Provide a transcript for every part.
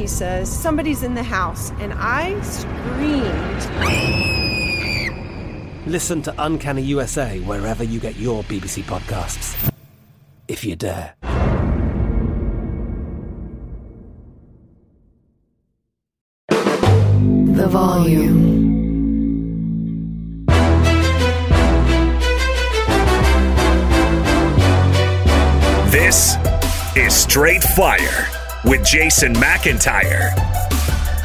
He says, Somebody's in the house, and I screamed. Listen to Uncanny USA wherever you get your BBC podcasts, if you dare. The volume. This is Straight Fire with Jason McIntyre.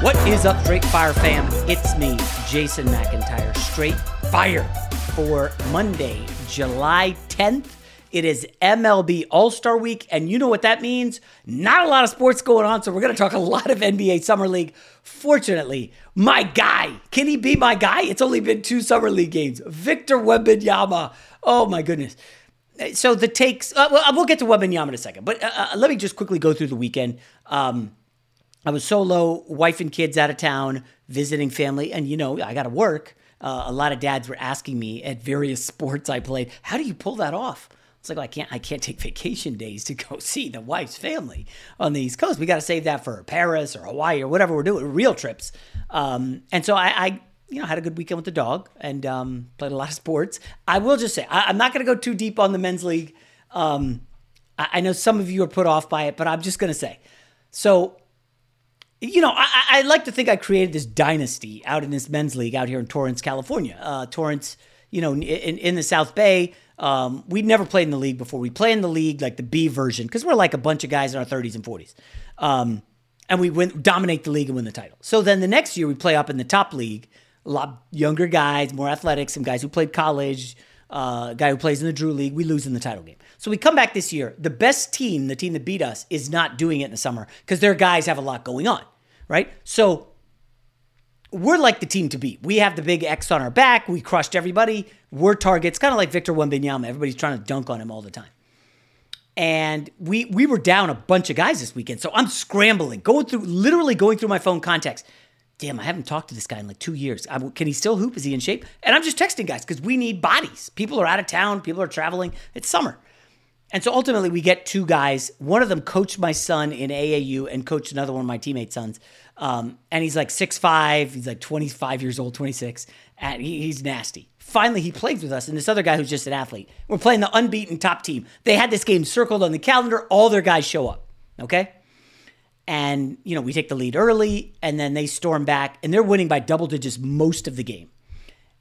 What is up, Straight Fire fam? It's me, Jason McIntyre, Straight Fire for Monday, July 10th. It is MLB All Star Week, and you know what that means? Not a lot of sports going on, so we're going to talk a lot of NBA Summer League. Fortunately, my guy, can he be my guy? It's only been two Summer League games. Victor Wembanyama. Oh my goodness. So the takes, uh, well, get to Wembanyama in a second, but uh, uh, let me just quickly go through the weekend. Um, I was solo, wife and kids out of town, visiting family, and you know, I got to work. Uh, a lot of dads were asking me at various sports I played, how do you pull that off? It's like, well, I can't, I can't take vacation days to go see the wife's family on the East Coast. We got to save that for Paris or Hawaii or whatever we're doing, real trips. Um, and so I, I you know, had a good weekend with the dog and um, played a lot of sports. I will just say, I, am not going to go too deep on the men's league. Um, I, I, know some of you are put off by it, but I'm just going to say. So, you know, I, I, like to think I created this dynasty out in this men's league out here in Torrance, California. Uh, Torrance, you know, in, in the South Bay. Um, we'd never played in the league before. We play in the league like the B version because we're like a bunch of guys in our 30s and 40s. Um, and we win, dominate the league and win the title. So then the next year we play up in the top league a lot younger guys, more athletic, some guys who played college, uh, guy who plays in the Drew League. We lose in the title game. So we come back this year. The best team, the team that beat us, is not doing it in the summer because their guys have a lot going on, right? So we're like the team to beat. We have the big X on our back. We crushed everybody. We're targets, kind of like Victor Wembanyama. Everybody's trying to dunk on him all the time. And we we were down a bunch of guys this weekend. So I'm scrambling, going through, literally going through my phone contacts damn, I haven't talked to this guy in like two years. I, can he still hoop? Is he in shape? And I'm just texting guys because we need bodies. People are out of town, people are traveling. It's summer. And so ultimately, we get two guys. One of them coached my son in AAU and coached another one of my teammates' sons. Um, and he's like 6'5, he's like 25 years old, 26, and he, he's nasty. Finally, he plays with us, and this other guy who's just an athlete. We're playing the unbeaten top team. They had this game circled on the calendar, all their guys show up, okay? And you know we take the lead early and then they storm back and they're winning by double digits most of the game.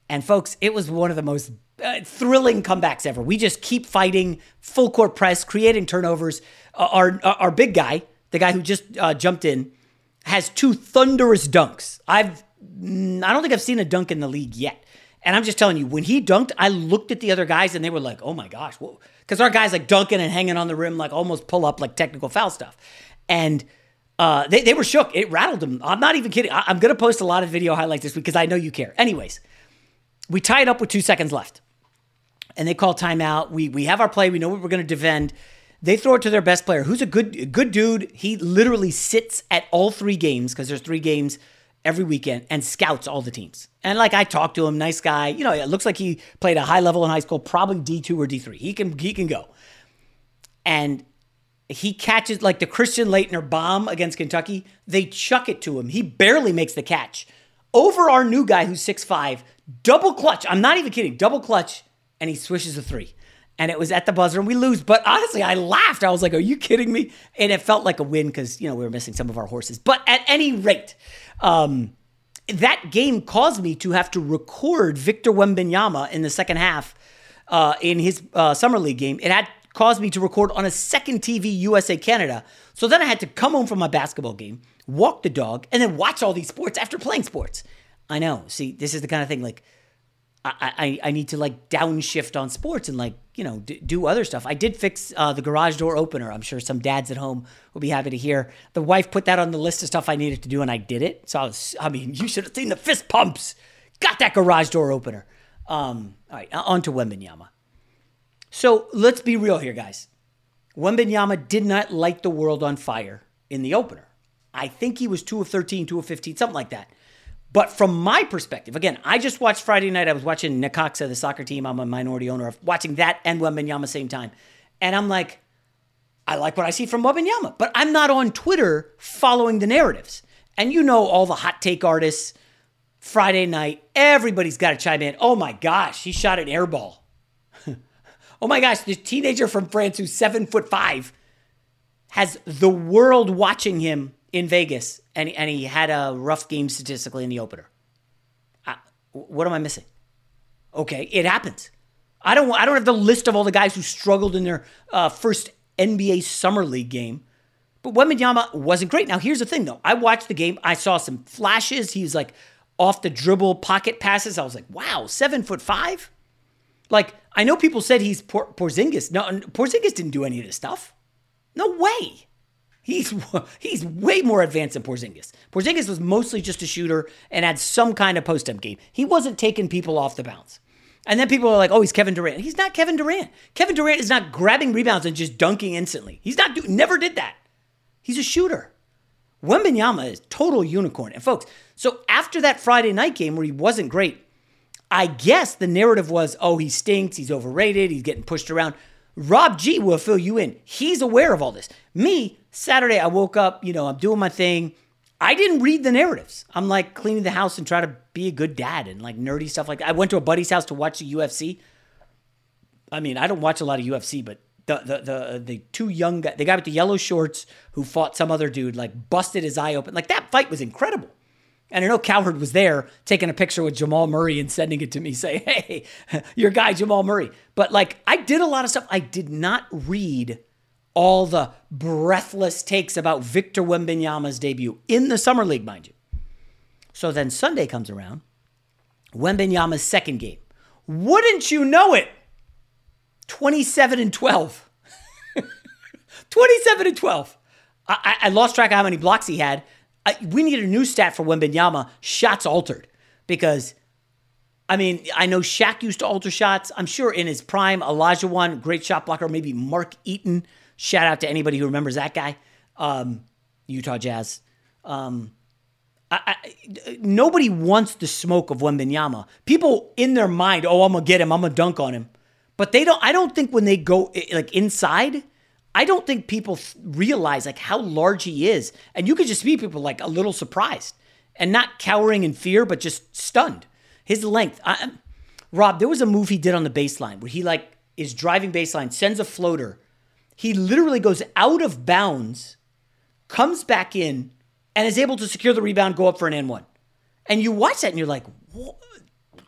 And folks it was one of the most uh, thrilling comebacks ever. We just keep fighting full court press creating turnovers. Uh, our our big guy the guy who just uh, jumped in has two thunderous dunks. I've i don't think i've seen a dunk in the league yet. And i'm just telling you when he dunked i looked at the other guys and they were like oh my gosh because our guys like dunking and hanging on the rim like almost pull up like technical foul stuff. And uh, they, they were shook. It rattled them. I'm not even kidding. I, am going to post a lot of video highlights this week because I know you care. Anyways, we tie it up with two seconds left. And they call timeout. We, we have our play. We know what we're going to defend. They throw it to their best player, who's a good good dude. He literally sits at all three games because there's three games every weekend and scouts all the teams. And like I talked to him, nice guy. You know, it looks like he played a high level in high school, probably D2 or D3. He can he can go. And he catches like the Christian Laettner bomb against Kentucky. They chuck it to him. He barely makes the catch. Over our new guy who's 6'5, double clutch. I'm not even kidding. Double clutch and he swishes a 3 and it was at the buzzer and we lose. But honestly, I laughed. I was like, "Are you kidding me?" And it felt like a win because you know we were missing some of our horses. But at any rate, um, that game caused me to have to record Victor Wembanyama in the second half uh, in his uh, summer league game. It had caused me to record on a second TV USA Canada. So then I had to come home from my basketball game, walk the dog, and then watch all these sports after playing sports. I know. See, this is the kind of thing like I, I, I need to like downshift on sports and like you know d- do other stuff. I did fix uh, the garage door opener. I'm sure some dads at home will be happy to hear. The wife put that on the list of stuff I needed to do, and I did it. So I was, I mean, you should have seen the fist pumps. Got that garage door opener. Um, all right, on to Wembanyama. So let's be real here, guys. Wembanyama did not light the world on fire in the opener. I think he was two of 13, two of 15, something like that. But from my perspective, again, I just watched Friday night. I was watching Necaxa, the soccer team. I'm a minority owner of watching that and Wembanyama same time. And I'm like, I like what I see from Wembenyama, but I'm not on Twitter following the narratives. And you know all the hot take artists. Friday night, everybody's got to chime in. Oh my gosh, he shot an air ball. Oh my gosh, this teenager from France who's seven foot five has the world watching him in Vegas, and, and he had a rough game statistically in the opener. I, what am I missing? Okay, it happens. I don't. I don't have the list of all the guys who struggled in their uh, first NBA summer league game, but Wembanyama wasn't great. Now here's the thing, though. I watched the game. I saw some flashes. He's like off the dribble pocket passes. I was like, wow, seven foot five. Like I know people said he's Por- Porzingis. No, Porzingis didn't do any of this stuff. No way. He's he's way more advanced than Porzingis. Porzingis was mostly just a shooter and had some kind of post up game. He wasn't taking people off the bounce. And then people are like, "Oh, he's Kevin Durant." He's not Kevin Durant. Kevin Durant is not grabbing rebounds and just dunking instantly. He's not do, never did that. He's a shooter. Wembanyama is total unicorn. And folks, so after that Friday night game where he wasn't great, I guess the narrative was, "Oh, he stinks. He's overrated. He's getting pushed around." Rob G will fill you in. He's aware of all this. Me, Saturday, I woke up, you know, I'm doing my thing. I didn't read the narratives. I'm like cleaning the house and try to be a good dad and like nerdy stuff like. I went to a buddy's house to watch the UFC. I mean, I don't watch a lot of UFC, but the the the, uh, the two young guys, the guy with the yellow shorts who fought some other dude, like busted his eye open. Like that fight was incredible. And I know Cowherd was there taking a picture with Jamal Murray and sending it to me, saying, Hey, your guy, Jamal Murray. But like, I did a lot of stuff. I did not read all the breathless takes about Victor Wembanyama's debut in the Summer League, mind you. So then Sunday comes around, Wembanyama's second game. Wouldn't you know it? 27 and 12. 27 and 12. I, I, lost track of how many blocks he had. I, we need a new stat for Wembanyama. Shots altered because, I mean, I know Shaq used to alter shots. I'm sure in his prime, Olajuwon, great shot blocker, maybe Mark Eaton. Shout out to anybody who remembers that guy. Um, Utah Jazz. Um, I, I, nobody wants the smoke of Wembanyama. People in their mind, oh, I'm gonna get him. I'm gonna dunk on him. But they don't. I don't think when they go like inside, I don't think people realize like how large he is, and you could just see people like a little surprised and not cowering in fear, but just stunned. His length. I, Rob, there was a move he did on the baseline where he like is driving baseline, sends a floater. He literally goes out of bounds, comes back in, and is able to secure the rebound, go up for an N one. And you watch that and you're like, what?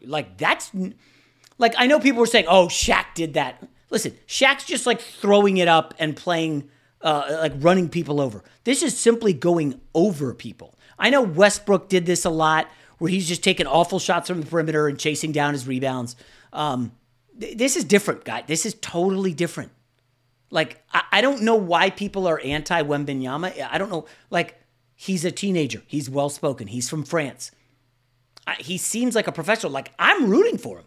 like that's like I know people were saying, "Oh, Shaq did that." Listen, Shaq's just like throwing it up and playing, uh, like running people over. This is simply going over people. I know Westbrook did this a lot, where he's just taking awful shots from the perimeter and chasing down his rebounds. Um, th- this is different, guy. This is totally different. Like I, I don't know why people are anti Wembanyama. I don't know. Like he's a teenager. He's well spoken. He's from France. I, he seems like a professional. Like I'm rooting for him.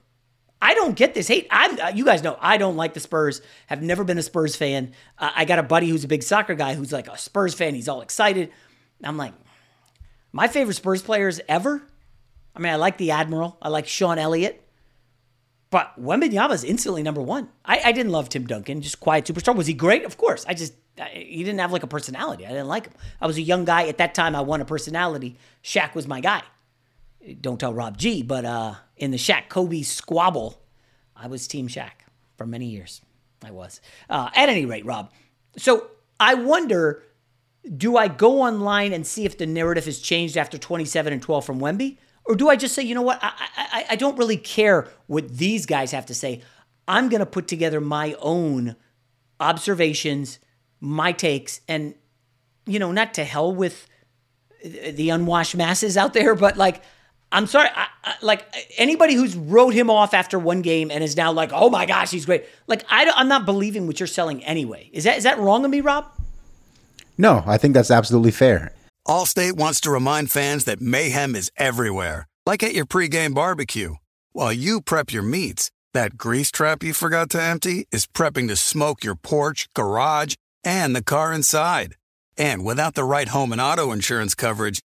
I don't get this hate. I'm, uh, you guys know I don't like the Spurs. Have never been a Spurs fan. Uh, I got a buddy who's a big soccer guy who's like a Spurs fan. He's all excited. I'm like, my favorite Spurs players ever. I mean, I like the Admiral. I like Sean Elliott. But Wembanyama is instantly number one. I, I, didn't love Tim Duncan, just quiet superstar. Was he great? Of course. I just I, he didn't have like a personality. I didn't like him. I was a young guy at that time. I wanted a personality. Shaq was my guy. Don't tell Rob G, but uh, in the Shaq Kobe squabble, I was Team Shaq for many years. I was. Uh, at any rate, Rob. So I wonder do I go online and see if the narrative has changed after 27 and 12 from Wemby? Or do I just say, you know what, I, I, I don't really care what these guys have to say. I'm going to put together my own observations, my takes, and, you know, not to hell with the unwashed masses out there, but like, I'm sorry, I, I, like anybody who's wrote him off after one game and is now like, oh my gosh, he's great. Like, I, I'm not believing what you're selling anyway. Is that is that wrong of me, Rob? No, I think that's absolutely fair. Allstate wants to remind fans that mayhem is everywhere, like at your pregame barbecue. While you prep your meats, that grease trap you forgot to empty is prepping to smoke your porch, garage, and the car inside. And without the right home and auto insurance coverage,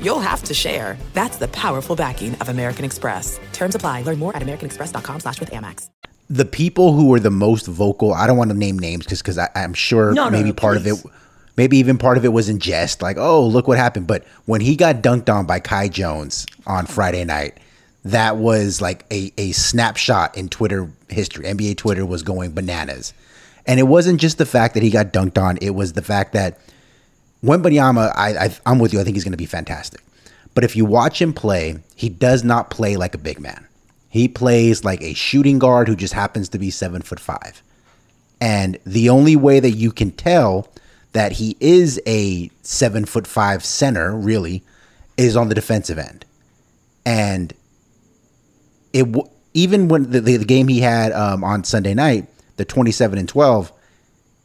you'll have to share. That's the powerful backing of American Express. Terms apply. Learn more at americanexpress.com slash with Amex. The people who were the most vocal, I don't want to name names because because I'm sure No, no, maybe no, part please. of it, maybe even part of it was in jest, like oh look what happened. But when he got dunked on by Kai Jones on Friday night, that was like a a snapshot in Twitter history. NBA Twitter was going bananas, and it wasn't just the fact that he got dunked on; it was the fact that Wembanyama, I, I I'm with you. I think he's going to be fantastic. But if you watch him play, he does not play like a big man. He plays like a shooting guard who just happens to be seven foot five. And the only way that you can tell that he is a seven foot five center, really, is on the defensive end. And it w- even when the, the, the game he had um, on Sunday night, the 27 and 12,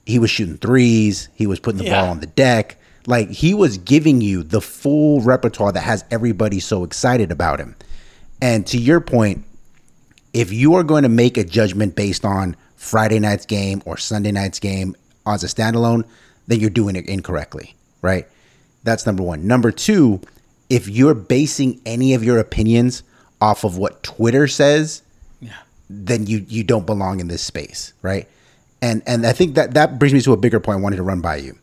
he was shooting threes. He was putting the Yeah. ball on the deck. Like he was giving you the full repertoire that has everybody so excited about him. And to your point, if you are going to make a judgment based on Friday night's game or Sunday night's game as a standalone, then you're doing it incorrectly, right? That's number one. Number two, if you're basing any of your opinions off of what Twitter says, yeah. then you you don't belong in this space, right? and and I think that that brings me to a bigger point I wanted to run by you.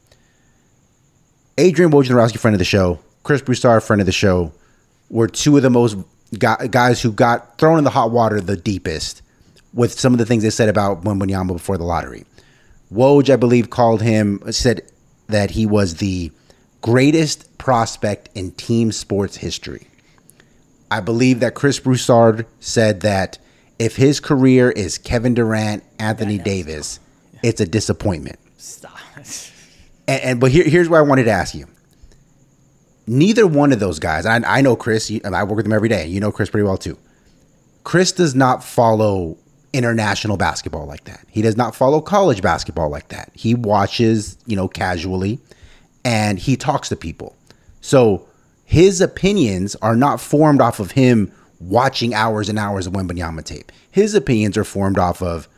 Adrian Wojnarowski, friend of the show, Chris Broussard, friend of the show, were two of the most guys who got thrown in the hot water the deepest with some of the things they said about Wembanyama before the lottery. Woj, I believe, called him said that he was the greatest prospect in team sports history. I believe that Chris Broussard said that if his career is Kevin Durant, Anthony Davis, it's a disappointment. Stop. And, and but here, here's what I wanted to ask you. Neither one of those guys, I, I know Chris, I work with him every day. You know Chris pretty well too. Chris does not follow international basketball like that. He does not follow college basketball like that. He watches, you know, casually and he talks to people. So his opinions are not formed off of him watching hours and hours of Wembanyama tape. His opinions are formed off of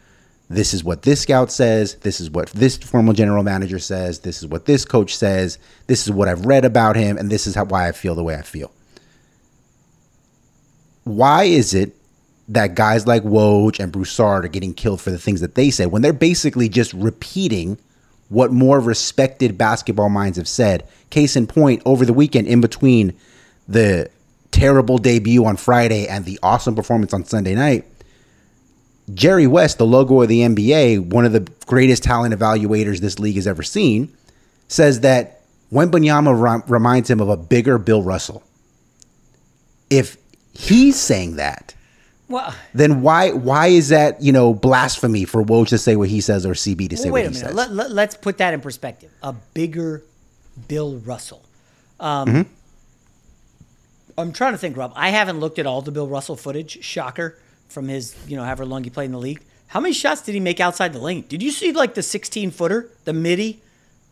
this is what this scout says, this is what this former general manager says, this is what this coach says, this is what I've read about him, and this is how, why I feel the way I feel. Why is it that guys like Woj and Broussard are getting killed for the things that they say when they're basically just repeating what more respected basketball minds have said? Case in point, over the weekend, in between the terrible debut on Friday and the awesome performance on Sunday night, Jerry West, the logo of the NBA, one of the greatest talent evaluators this league has ever seen, says that Wembanyama reminds him of a bigger Bill Russell. If he's saying that, well, then why why is that you know blasphemy for Woj to say what he says or CB to say well, what he says? Let, let, let's put that in perspective. A bigger Bill Russell. Um, mm-hmm. I'm trying to think, Rob. I haven't looked at all the Bill Russell footage. Shocker from his, you know, however long he played in the league. How many shots did he make outside the lane? Did you see like the 16 footer, the midi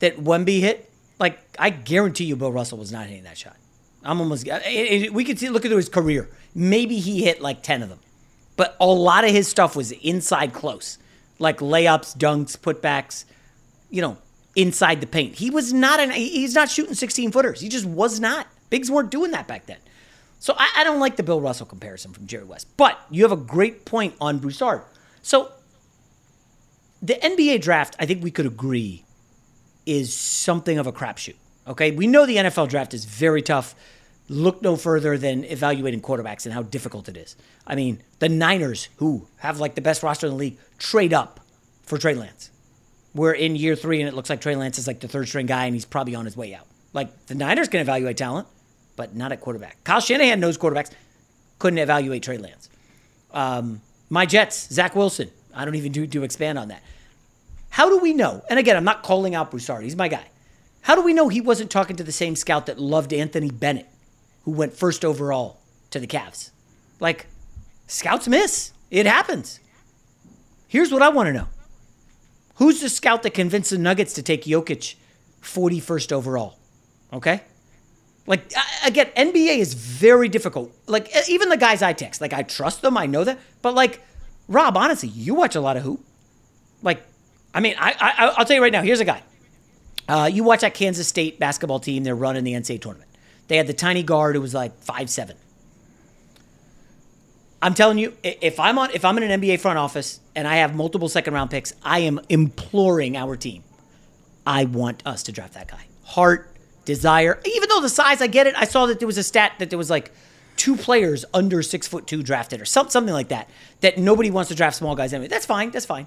that Wemby hit? Like, I guarantee you, Bill Russell was not hitting that shot. I'm almost. It, it, we could see, look at his career. Maybe he hit like 10 of them, but a lot of his stuff was inside close, like layups, dunks, putbacks. You know, inside the paint. He was not an. He's not shooting 16 footers. He just was not. Bigs weren't doing that back then. So I, I, don't like the Bill Russell comparison from Jerry West. But you have a great point on Broussard. So the NBA draft, I think we could agree, is something of a crapshoot. Okay, we know the NFL draft is very tough. Look no further than evaluating quarterbacks and how difficult it is. I mean, the Niners, who have like the best roster in the league, trade up for Trey Lance. We're in year three, and it looks like Trey Lance is like the third string guy, and he's probably on his way out. Like the Niners can evaluate talent but not at quarterback. Kyle Shanahan knows quarterbacks. Couldn't evaluate Trey Lance. Um, my Jets, Zach Wilson. I don't even do to expand on that. How do we know? And again, I'm not calling out Broussard. He's my guy. How do we know he wasn't talking to the same scout that loved Anthony Bennett, who went first overall to the Cavs? Like, scouts miss. It happens. Here's what I want to know. Who's the scout that convinced the Nuggets to take Jokic 41st overall? Okay? Like again, NBA is very difficult. Like even the guys I text, like I trust them, I know that. But like Rob, honestly, you watch a lot of hoop. Like, I mean, I, I I'll tell you right now. Here's a guy. Uh, you watch that Kansas State basketball team. They're running the NCAA tournament. They had the tiny guard who was like five seven. I'm telling you, if I'm on, if I'm in an NBA front office and I have multiple second round picks, I am imploring our team. I want us to draft that guy. Heart, desire. Even though the size, I get it. I saw that there was a stat that there was like two players under six foot two drafted or some, something like that. That nobody wants to draft small guys anyway. That's fine. That's fine.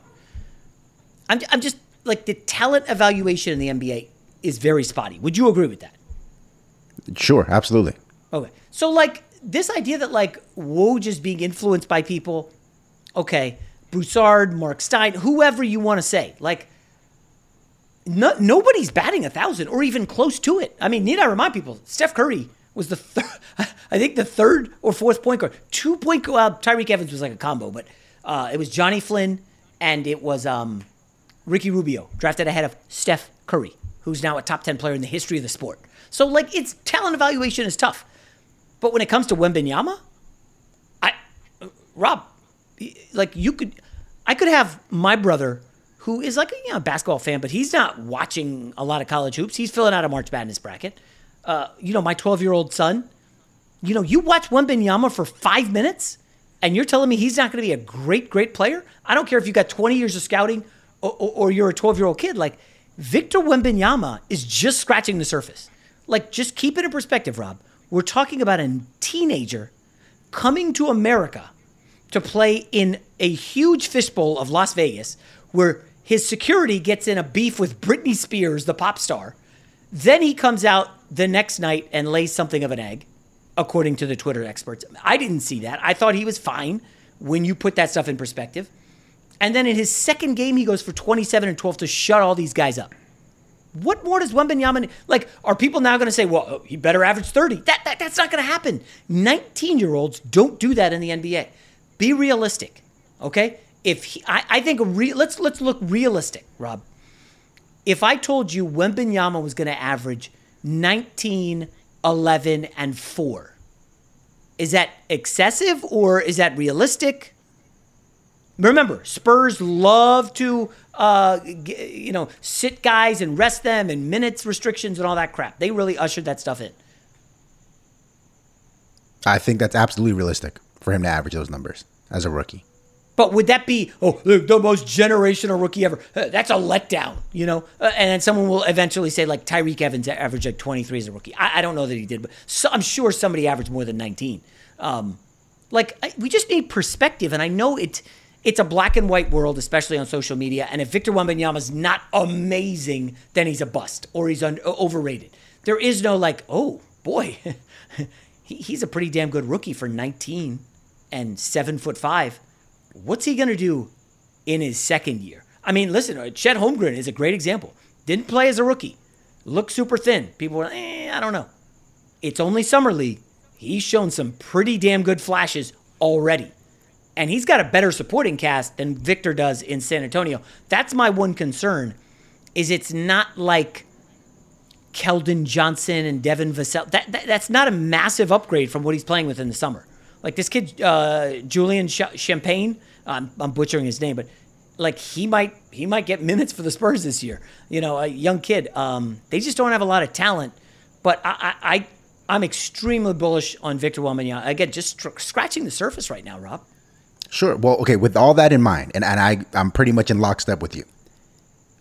I'm, I'm just like the talent evaluation in the NBA is very spotty. Would you agree with that? Sure, absolutely. Okay. So like this idea that like Woj is being influenced by people, okay, Broussard, Mark Stein, whoever you want to say, like no, nobody's batting a thousand or even close to it. I mean, need I remind people? Steph Curry was the third, I think the third or fourth point guard. Two point guard. Uh, Tyreke Evans was like a combo, but uh, it was Johnny Flynn and it was um, Ricky Rubio drafted ahead of Steph Curry, who's now a top ten player in the history of the sport. So like, it's talent evaluation is tough, but when it comes to Wembanyama, I, Rob, like you could, I could have my brother who is like a you know, basketball fan, but he's not watching a lot of college hoops. He's filling out a March Madness bracket. Uh, you know, my 12 year old son, you know, you watch Wembanyama for five minutes and you're telling me he's not going to be a great, great player? I don't care if you got 20 years of scouting or, or you're a 12 year old kid, like Victor Wembanyama is just scratching the surface. Like, just keep it in perspective, Rob. We're talking about a teenager coming to America to play in a huge fishbowl of Las Vegas where his security gets in a beef with Britney Spears, the pop star. Then he comes out the next night and lays something of an egg, according to the Twitter experts. I didn't see that. I thought he was fine when you put that stuff in perspective. And then in his second game, he goes for 27 and 12 to shut all these guys up. What more does Wembanyama like? Are people now going to say, "Well, oh, he better average 30"? That, that that's not going to happen. 19 year olds don't do that in the NBA. Be realistic, okay? If he, I, I think re, let's let's look realistic, Rob. If I told you Wembanyama was going to average 19, 11, and four, is that excessive or is that realistic? Remember, Spurs love to, uh, you know, sit guys and rest them and minutes restrictions and all that crap. They really ushered that stuff in. I think that's absolutely realistic for him to average those numbers as a rookie. But would that be oh the, the most generational rookie ever? Uh, that's a letdown, you know. Uh, and then someone will eventually say like Tyreke Evans averaged like 23 as a rookie. I, I don't know that he did, but so, I'm sure somebody averaged more than 19. Um, like I, we just need perspective, and I know it. It's a black and white world, especially on social media. And if Victor Wembanyama is not amazing, then he's a bust or he's un- overrated. There is no like, oh boy, he, he's a pretty damn good rookie for 19 and seven foot five what's he going to do in his second year? I mean, listen, uh, Chet Holmgren is a great example. Didn't play as a rookie, looked super thin. People were, eh, I don't know. It's only summer league. He's shown some pretty damn good flashes already. And he's got a better supporting cast than Victor does in San Antonio. That's my one concern is it's not like Keldon Johnson and Devin Vassell. That, that, that's not a massive upgrade from what he's playing with in the summer. Like this kid, uh, Julian Ch- Champagnie, I'm, I'm butchering his name, but like he might he might get minutes for the Spurs this year. You know, a young kid. Um, they just don't have a lot of talent. But I, I, I am extremely bullish on Victor Wembanyama. Again, just tr- scratching the surface right now, Rob. Sure. Well, okay. With all that in mind, and, and I I'm pretty much in lockstep with you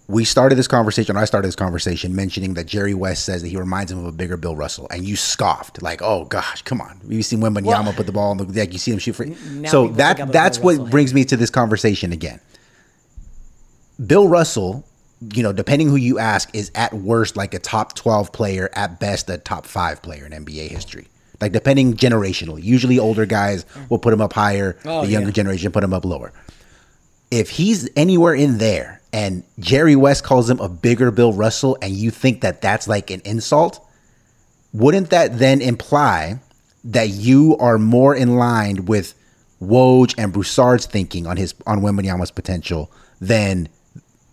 we started this conversation. I started this conversation mentioning that Jerry West says that he reminds him of a bigger Bill Russell, and you scoffed like, "Oh gosh, come on!" You seen Wembanyama well, put the ball on the deck, you see him shoot free. So that that's what Russell brings me to this conversation again. Bill Russell, you know, depending who you ask, is at worst like a top twelve player, at best a top five player in NBA history. Like depending generationally, usually older guys will put him up higher, oh, the younger yeah. generation put him up lower. If he's anywhere in there and Jerry West calls him a bigger Bill Russell, and you think that that's like an insult, wouldn't that then imply that you are more in line with Woj and Broussard's thinking on his on Wembanyama's potential than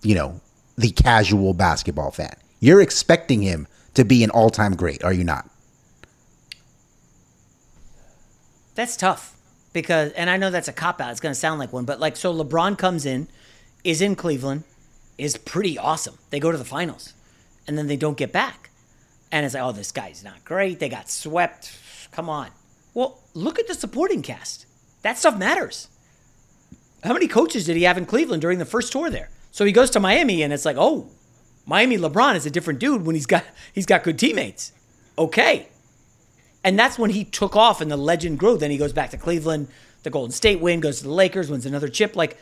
you know the casual basketball fan? You're expecting him to be an all-time great, are you not? That's tough because, and I know that's a cop out. It's going to sound like one, but like, so LeBron comes in is in Cleveland, is pretty awesome. They go to the finals, and then they don't get back. And it's like, oh, this guy's not great. They got swept. Come on. Well, look at the supporting cast. That stuff matters. How many coaches did he have in Cleveland during the first tour there? So he goes to Miami, and it's like, oh, Miami LeBron is a different dude when he's got he's got good teammates. Okay. And that's when he took off and the legend grew. Then he goes back to Cleveland. The Golden State win, goes to the Lakers, wins another chip. Like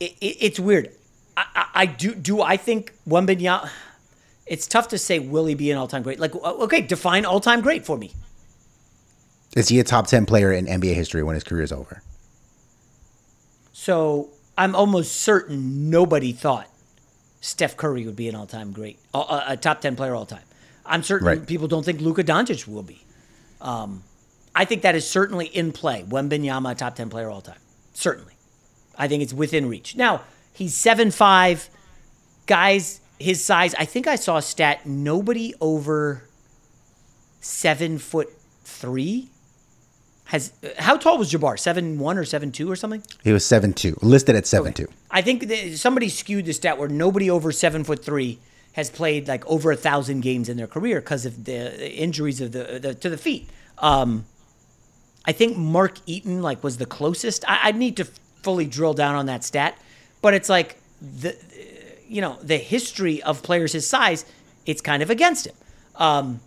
it, it, it's weird. I, I, I, do do I think Wembanyama. It's tough to say will he be an all time great. Like okay, define all time great for me. Is he a top ten player in NBA history when his career is over? So I'm almost certain nobody thought Steph Curry would be an all time great, a, a, top ten player all time. I'm certain right. people don't think Luka Doncic will be. Um, I think that is certainly in play. Wembanyama, top ten player all time, certainly. I think it's within reach. Now, he's seven five. Guys, his size, I think I saw a stat nobody over seven foot three has how tall was Jabbar? Seven one or seven two or something? He was seven two, listed at seven okay. two. I think somebody skewed the stat where nobody over seven foot three has played like over a thousand games in their career because of the injuries of the, the to the feet. Um, I think Mark Eaton like was the closest. I, I need to fully drill down on that stat, but it's like the you know the history of players his size, it's kind of against him. Um,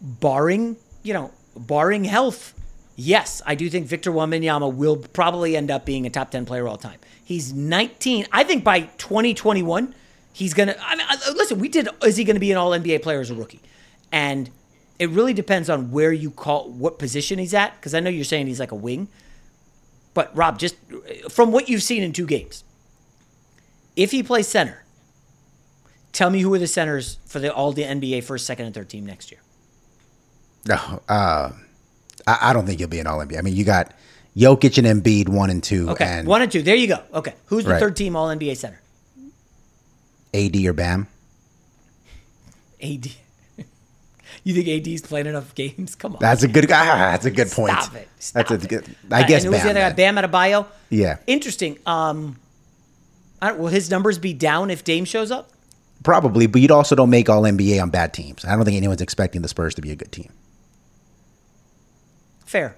barring you know barring health, yes, I do think Victor Wembanyama will probably end up being a top ten player all time. He's 19. I think by 2021, he's gonna. I mean, listen, we did. Is he to be an All NBA player as a rookie? And it really depends on where you call what position he's at. Because I know you're saying he's like a wing, but Rob, just from what you've seen in two games, if he plays center, tell me who are the centers for the All the NBA first, second, and third team next year. No, uh, I, I don't think he'll be an All NBA. I mean, you got Jokic and Embiid one and two. Okay, and one and two. There you go. Okay, who's the Right. third team All NBA center? AD or Bam. AD. You think AD's playing enough games? Come on. That's a good guy. That's a good point. Stop it. Stop that's a it. good. I guess and who's the Bam. other guy? Bam Adebayo. Yeah, Interesting. Um, I don't- will his numbers be down if Dame shows up? probably. But you'd also don't make All NBA on bad teams. I don't think anyone's expecting the Spurs to be a good team. Fair.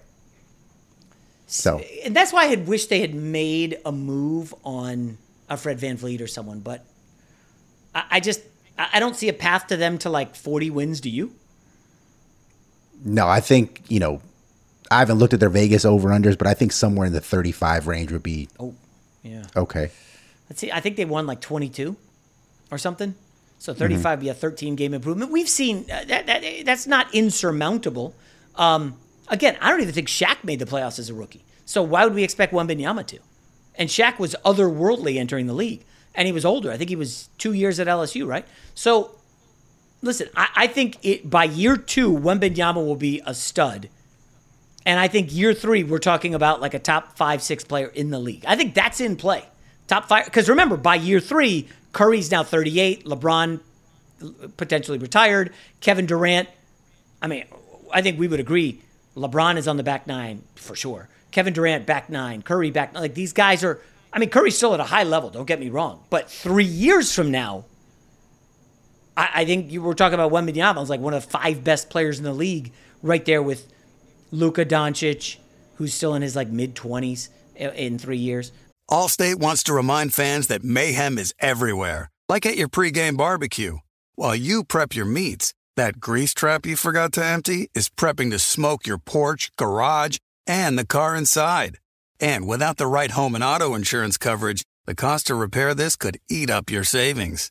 So And that's why I had wished they had made a move on a Fred VanVleet or someone, but I, I just I I don't see a path to them to like 40 wins. Do you? No, I think you know. I haven't looked at their Vegas over unders, but I think somewhere in the 35 range would be Oh, yeah. okay. Let's see. I think they won like 22 or something. Mm-hmm. So 35 would be a 13 game improvement. We've seen uh, that, that that's not insurmountable. Um, again, I don't even think Shaq made the playoffs as a rookie. So why would we expect Wembanyama to? And Shaq was otherworldly entering the league, and he was older. I think he was two years at LSU, right? So listen, I, I think it by year two, Wembanyama will be a stud. And I think year three, we're talking about like a top five, six player in the league. I think that's in play. Top five. Because remember, by year three, Curry's now 38, LeBron potentially retired, Kevin Durant. I mean, I think we would agree LeBron is on the back nine for sure. Kevin Durant back nine, Curry back like these guys are. I mean, Curry's still at a high level. Don't get me wrong, but three years from now, I, I think you were talking about Wembanyama was like one of the five best players in the league, right there with Luka Doncic, who's still in his like mid twenties in three years. Allstate wants to remind fans that mayhem is everywhere, like at your pregame barbecue. While you prep your meats, that grease trap you forgot to empty is prepping to smoke your porch, garage, and the car inside. And without the right home and auto insurance coverage, the cost to repair this could eat up your savings.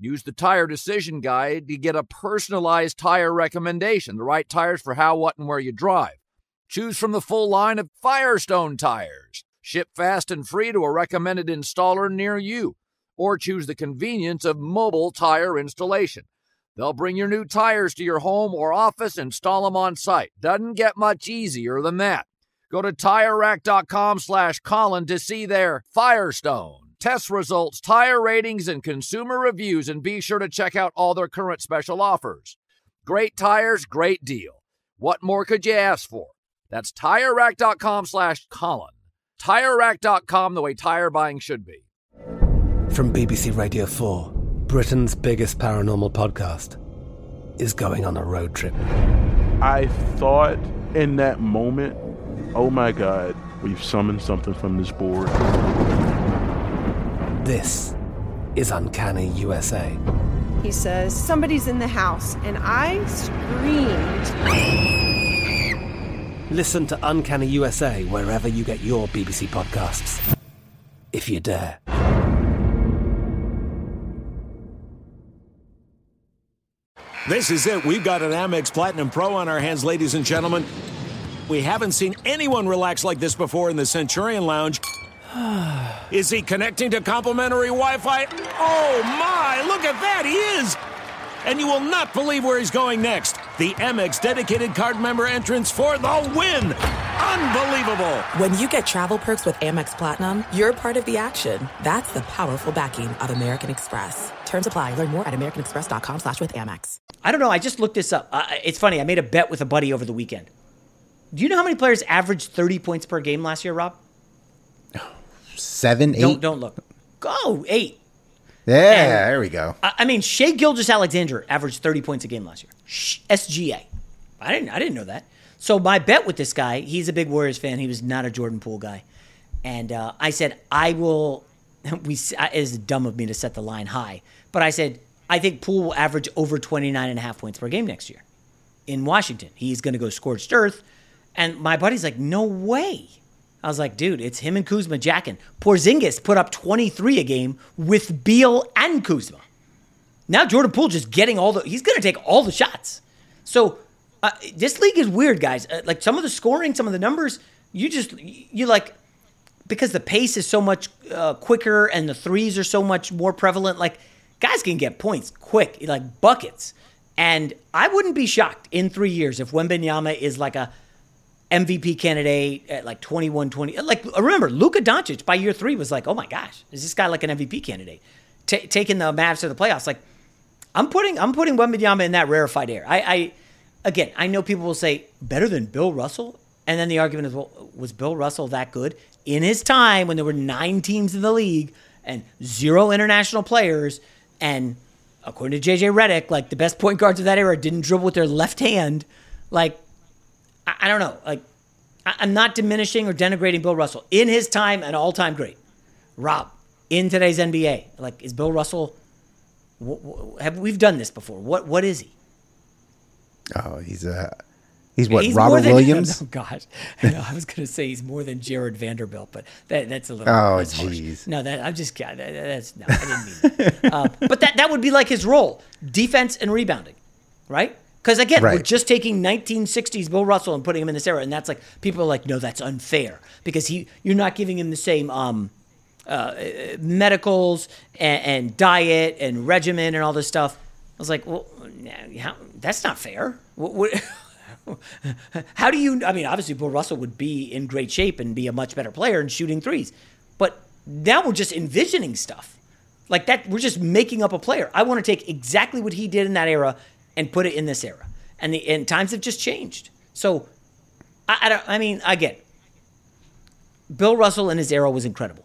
Use the Tire Decision Guide to get a personalized tire recommendation, the right tires for how, what, and where you drive. Choose from the full line of Firestone tires. Ship fast and free to a recommended installer near you. Or choose the convenience of mobile tire installation. They'll bring your new tires to your home or office, and install them on site. Doesn't get much easier than that. Go to TireRack.com slash Colin to see their Firestone. Test results, tire ratings, and consumer reviews, and be sure to check out all their current special offers. Great tires, great deal. What more could you ask for? That's TireRack.com slash Colin. TireRack.com, the way tire buying should be. From BBC Radio 4, Britain's biggest paranormal podcast is going on a road trip. I thought in that moment, oh my God, we've summoned something from this board. This is Uncanny USA. He says, Somebody's in the house. And I screamed. Listen to Uncanny USA wherever you get your BBC podcasts, if you dare. This is it. We've got an Amex Platinum Pro on our hands, ladies and gentlemen. We haven't seen anyone relax like this before in the Centurion Lounge. Is he connecting to complimentary Wi Fi? Oh my, look at that, he is! And you will not believe where he's going next. The Amex dedicated card member entrance for the win! Unbelievable. When you get travel perks with Amex Platinum, you're part of the action. That's the powerful backing of American Express. Terms apply. Learn more at americanexpress.com slash with Amex. I don't know. I just looked this up. Uh, it's funny. I made a bet with a buddy over the weekend. Do you know how many players averaged 30 points per game last year, Rob? Seven, eight. Don't, don't look. Go, eight. Yeah, and, there we go. I, I mean, Shai Gilgeous-Alexander averaged 30 points a game last year. SGA. I didn't, I didn't know that. So my bet with this guy, he's a big Warriors fan. He was not a Jordan Poole guy. And uh, I said, I will, we, it is dumb of me to set the line high, but I said, I think Poole will average over 29 and a half points per game next year in Washington. He's going to go scorched earth. And my buddy's like, no way. I was like, dude, it's him and Kuzma jacking. Porzingis put up 23 a game with Beal and Kuzma. Now Jordan Poole just getting all the, he's going to take all the shots. So uh, this league is weird, guys. Uh, like some of the scoring, some of the numbers, you just, you like, because the pace is so much uh, quicker and the threes are so much more prevalent, like guys can get points quick, like buckets. And I wouldn't be shocked in three years if Wembanyama is like a MVP candidate at like 21, 20. Uh, like, uh, remember, Luka Doncic by year three was like, oh my gosh, is this guy like an MVP candidate? T- taking the Mavs to the playoffs. Like, I'm putting I'm putting Wembanyama in that rarefied air. I, I again, I know people will say better than Bill Russell, and then the argument is, well, was Bill Russell that good in his time when there were nine teams in the league and zero international players, and according to JJ Redick, like the best point guards of that era didn't dribble with their left hand, like I, I don't know. Like, I, I'm not diminishing or denigrating Bill Russell. In his time, an all time great. Rob, in today's NBA, like, is Bill Russell. have we've done this before? What what is he? Oh, he's a uh, he's what he's Robert than, Williams. Oh gosh, no, I was going to say he's more than Jarred Vanderbilt, but that, that's a little. Oh jeez. No, that I'm just that, that's no, I didn't mean that. uh, but that that would be like his role: defense and rebounding, right? Because again, right. we're just taking 1960s Bill Russell and putting him in this era, and that's like people are like, no, that's unfair because he you're not giving him the same um, uh, medicals and, and, diet and regimen and all this stuff. I was like, well, how, that's not fair. What, what, how do you? I mean, obviously, Bill Russell would be in great shape and be a much better player and shooting threes, but now we're just envisioning stuff like that. We're just making up a player. I want to take exactly what he did in that era and put it in this era. And the and times have just changed. So I, I don't. I mean, again, Bill Russell in his era was incredible.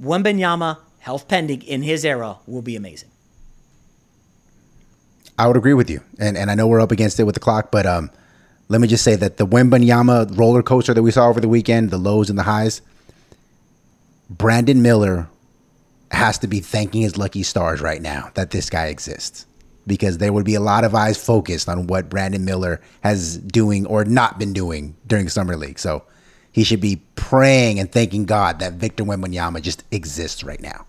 Wembanyama, health pending in his era, will be amazing. I would agree with you, and and I know we're up against it with the clock, but um, let me just say that the Wembanyama roller coaster that we saw over the weekend, the lows and the highs, Brandon Miller has to be thanking his lucky stars right now that this guy exists because there would be a lot of eyes focused on what Brandon Miller has doing or not been doing during summer league. So he should be praying and thanking God that Victor Wembanyama just exists right now.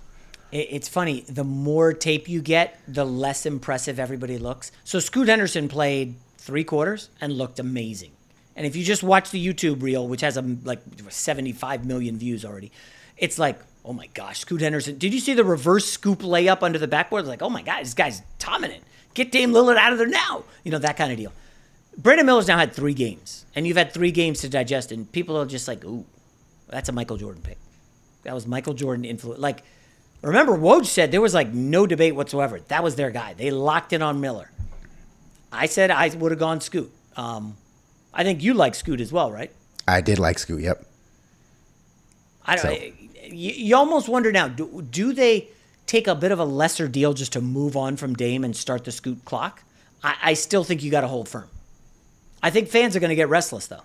It's funny. The more tape you get, the less impressive everybody looks. So Scoot Henderson played three quarters and looked amazing. And if you just watch the YouTube reel, which has a, like 75 million views already, it's like oh my gosh, Scoot Henderson. Did you see the reverse scoop layup under the backboard? Like, oh my God, this guy's dominant. Get Dame Lillard out of there now. You know, that kind of deal. Brandon Miller's now had three games, and you've had three games to digest, and people are just like, ooh, that's a Michael Jordan pick. That was Michael Jordan influence. Like, remember, Woj said there was like no debate whatsoever. That was their guy. They locked in on Miller. I said I would have gone Scoot. Um, I think you like Scoot as well, right? I did like Scoot. Yep. I don't. So you, you almost wonder now do, do they take a bit of a lesser deal just to move on from Dame and start the scoot clock? I, I still think you got to hold firm. I think fans are going to get restless though.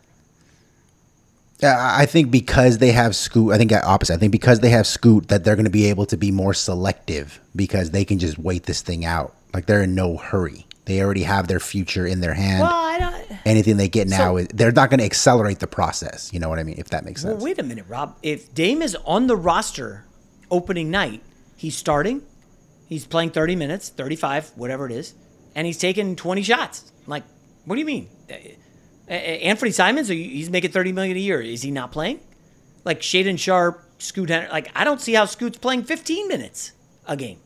Yeah, I think because they have Scoot, I think opposite. I think because they have Scoot, that they're going to be able to be more selective because they can just wait this thing out. Like they're in no hurry. They already have their future in their hand. Well, I don't. Anything they get now, so, they're not going to accelerate the process. You know what I mean? If that makes sense. Well, wait a minute, Rob. If Dame is on the roster opening night, he's starting. He's playing 30 minutes, 35, whatever it is, and he's taking 20 shots. like, what do you mean? Uh, uh, uh, Anthony Simons, he's making 30 million a year. Is he not playing? Like Shaedon Sharpe, Scoot Henry. Like, I don't see how Scoot's playing 15 minutes a game.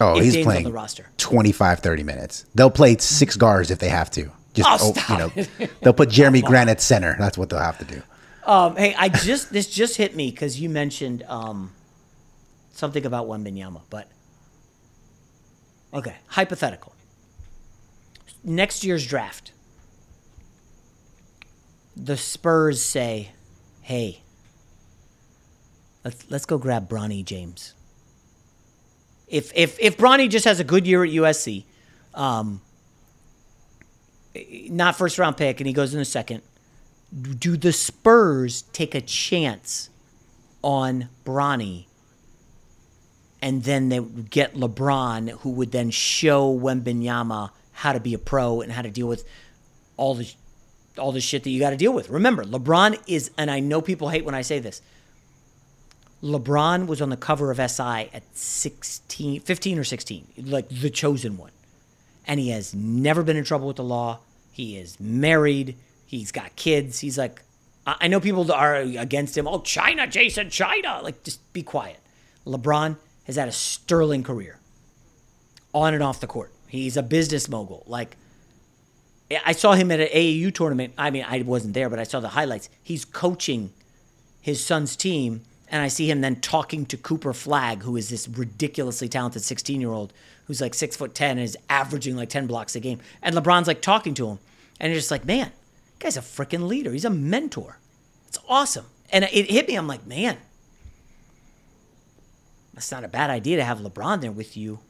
Oh, he's Dame's playing on the roster. 25, 30 minutes. They'll play six guards if they have to. Just oh, oh you know, they'll put Jerami Grant at center. That's what they'll have to do. um, hey, I just this just hit me because you mentioned um, something about Wembanyama, but okay, hypothetical. Next year's draft, the Spurs say, "Hey, let's let's go grab Bronny James." If if if Bronny just has a good year at USC, um, not first round pick, and he goes in the second, do the Spurs take a chance on Bronny? And then they get LeBron, who would then show Wembanyama how to be a pro and how to deal with all the all the shit that you got to deal with. Remember, LeBron is, and I know people hate when I say this. LeBron was on the cover of SI at 16, 15 or 16, like the chosen one. And he has never been in trouble with the law. He is married. He's got kids. He's like, I know people are against him. Oh, China, Jason, China. Like, just be quiet. LeBron has had a sterling career on and off the court. He's a business mogul. Like, I saw him at an AAU tournament. I mean, I wasn't there, but I saw the highlights. He's coaching his son's team, and I see him then talking to Cooper Flagg, who is this ridiculously talented 16 year old who's like six foot 10 and is averaging like 10 blocks a game. And LeBron's like talking to him. And you're just like, man, guy's a freaking leader. He's a mentor. It's awesome. And it hit me. I'm like, man, that's not a bad idea to have LeBron there with you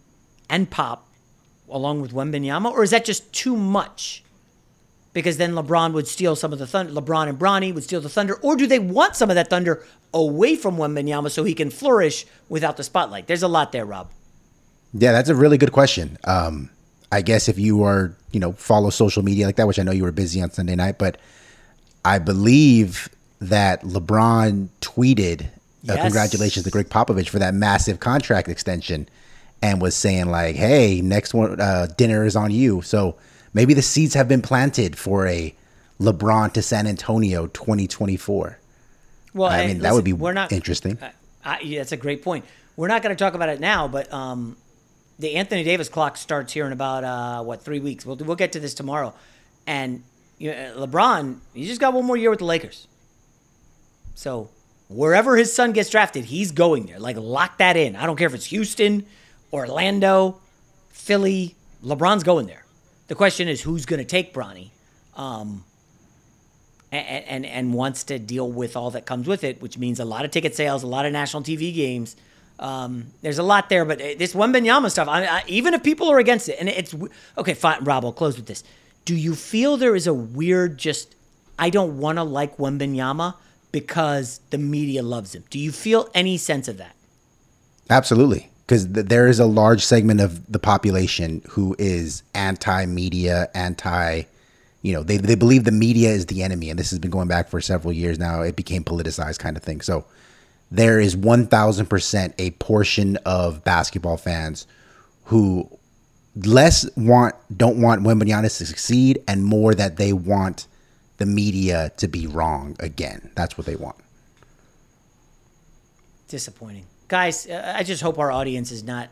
and Pop along with Wembanyama. Or is that just too much? Because then LeBron would steal some of the thunder. LeBron and Bronny would steal the thunder. Or do they want some of that thunder away from Wembanyama so he can flourish without the spotlight? There's a lot there, Rob. Yeah, that's a really good question. Um, I guess if you are, you know, follow social media like that, which I know you were busy on Sunday night, but I believe that LeBron tweeted uh, yes. congratulations to Gregg Popovich for that massive contract extension and was saying like, "Hey, next one uh, dinner is on you." So maybe the seeds have been planted for a LeBron to San Antonio 2024. Well, I mean listen, that would be we're not, interesting. I, I, yeah, that's a great point. We're not going to talk about it now, but um, the Anthony Davis clock starts here in about uh, what three weeks. We'll we'll get to this tomorrow, and you know, LeBron, he just got one more year with the Lakers. So wherever his son gets drafted, he's going there. Like lock that in. I don't care if it's Houston, Orlando, Philly. LeBron's going there. The question is who's going to take Bronny, um, and, and and wants to deal with all that comes with it, which means a lot of ticket sales, a lot of national TV games. Um, there's a lot there, but this Wembanyama stuff, I, I, even if people are against it, and it's okay, fine, Rob, I'll close with this. Do you feel there is a weird, just, I don't want to like Wembanyama because the media loves him? Do you feel any sense of that? Absolutely. Because th- there is a large segment of the population who is anti media, anti, you know, they, they believe the media is the enemy. And this has been going back for several years now. It became politicized kind of thing. So, there is 1000% a portion of basketball fans who less want don't want Wembanyama to succeed and more that they want the media to be wrong again. That's what they want. Disappointing. Guys, uh, I just hope our audience is not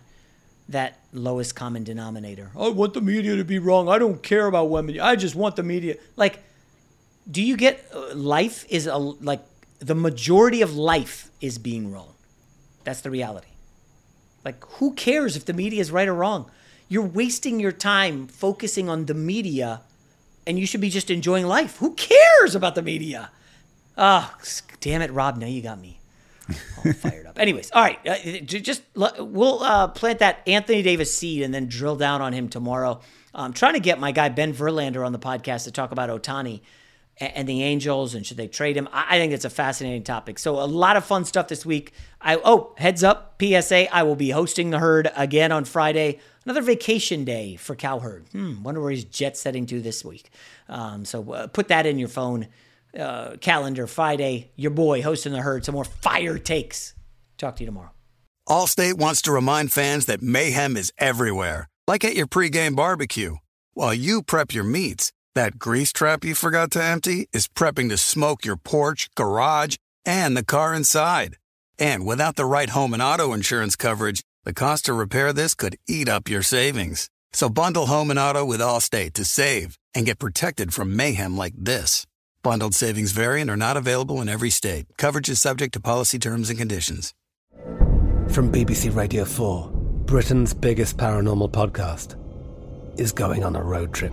that lowest common denominator. I want the media to be wrong. I don't care about women. I just want the media. Like, do you get uh, life is a like the majority of life is being wrong. That's the reality. Like, who cares if the media is right or wrong? You're wasting your time focusing on the media, and you should be just enjoying life. Who cares about the media? Ah, oh, damn it, Rob. Now you got me all fired up. Anyways, all right, uh, just we'll uh, plant that Anthony Davis seed and then drill down on him tomorrow. I'm trying to get my guy Ben Verlander on the podcast to talk about Ohtani and the Angels and should they trade him? I think it's a fascinating topic. So a lot of fun stuff this week. I oh heads up PSA I will be hosting the herd again on Friday. Another vacation day for Cowherd. Hmm, wonder where he's jet setting to this week. Um, so uh, put that in your phone uh, calendar. Friday, your boy hosting the herd. Some more fire takes. Talk to you tomorrow. Allstate wants to remind fans that mayhem is everywhere, like at your pregame barbecue. While you prep your meats that grease trap you forgot to empty is prepping to smoke your porch, garage, and the car inside. And without the right home and auto insurance coverage, the cost to repair this could eat up your savings. So bundle home and auto with Allstate to save and get protected from mayhem like this. Bundled savings vary and are not available in every state. Coverage is subject to policy terms and conditions. From BBC Radio 4, Britain's biggest paranormal podcast is going on a road trip.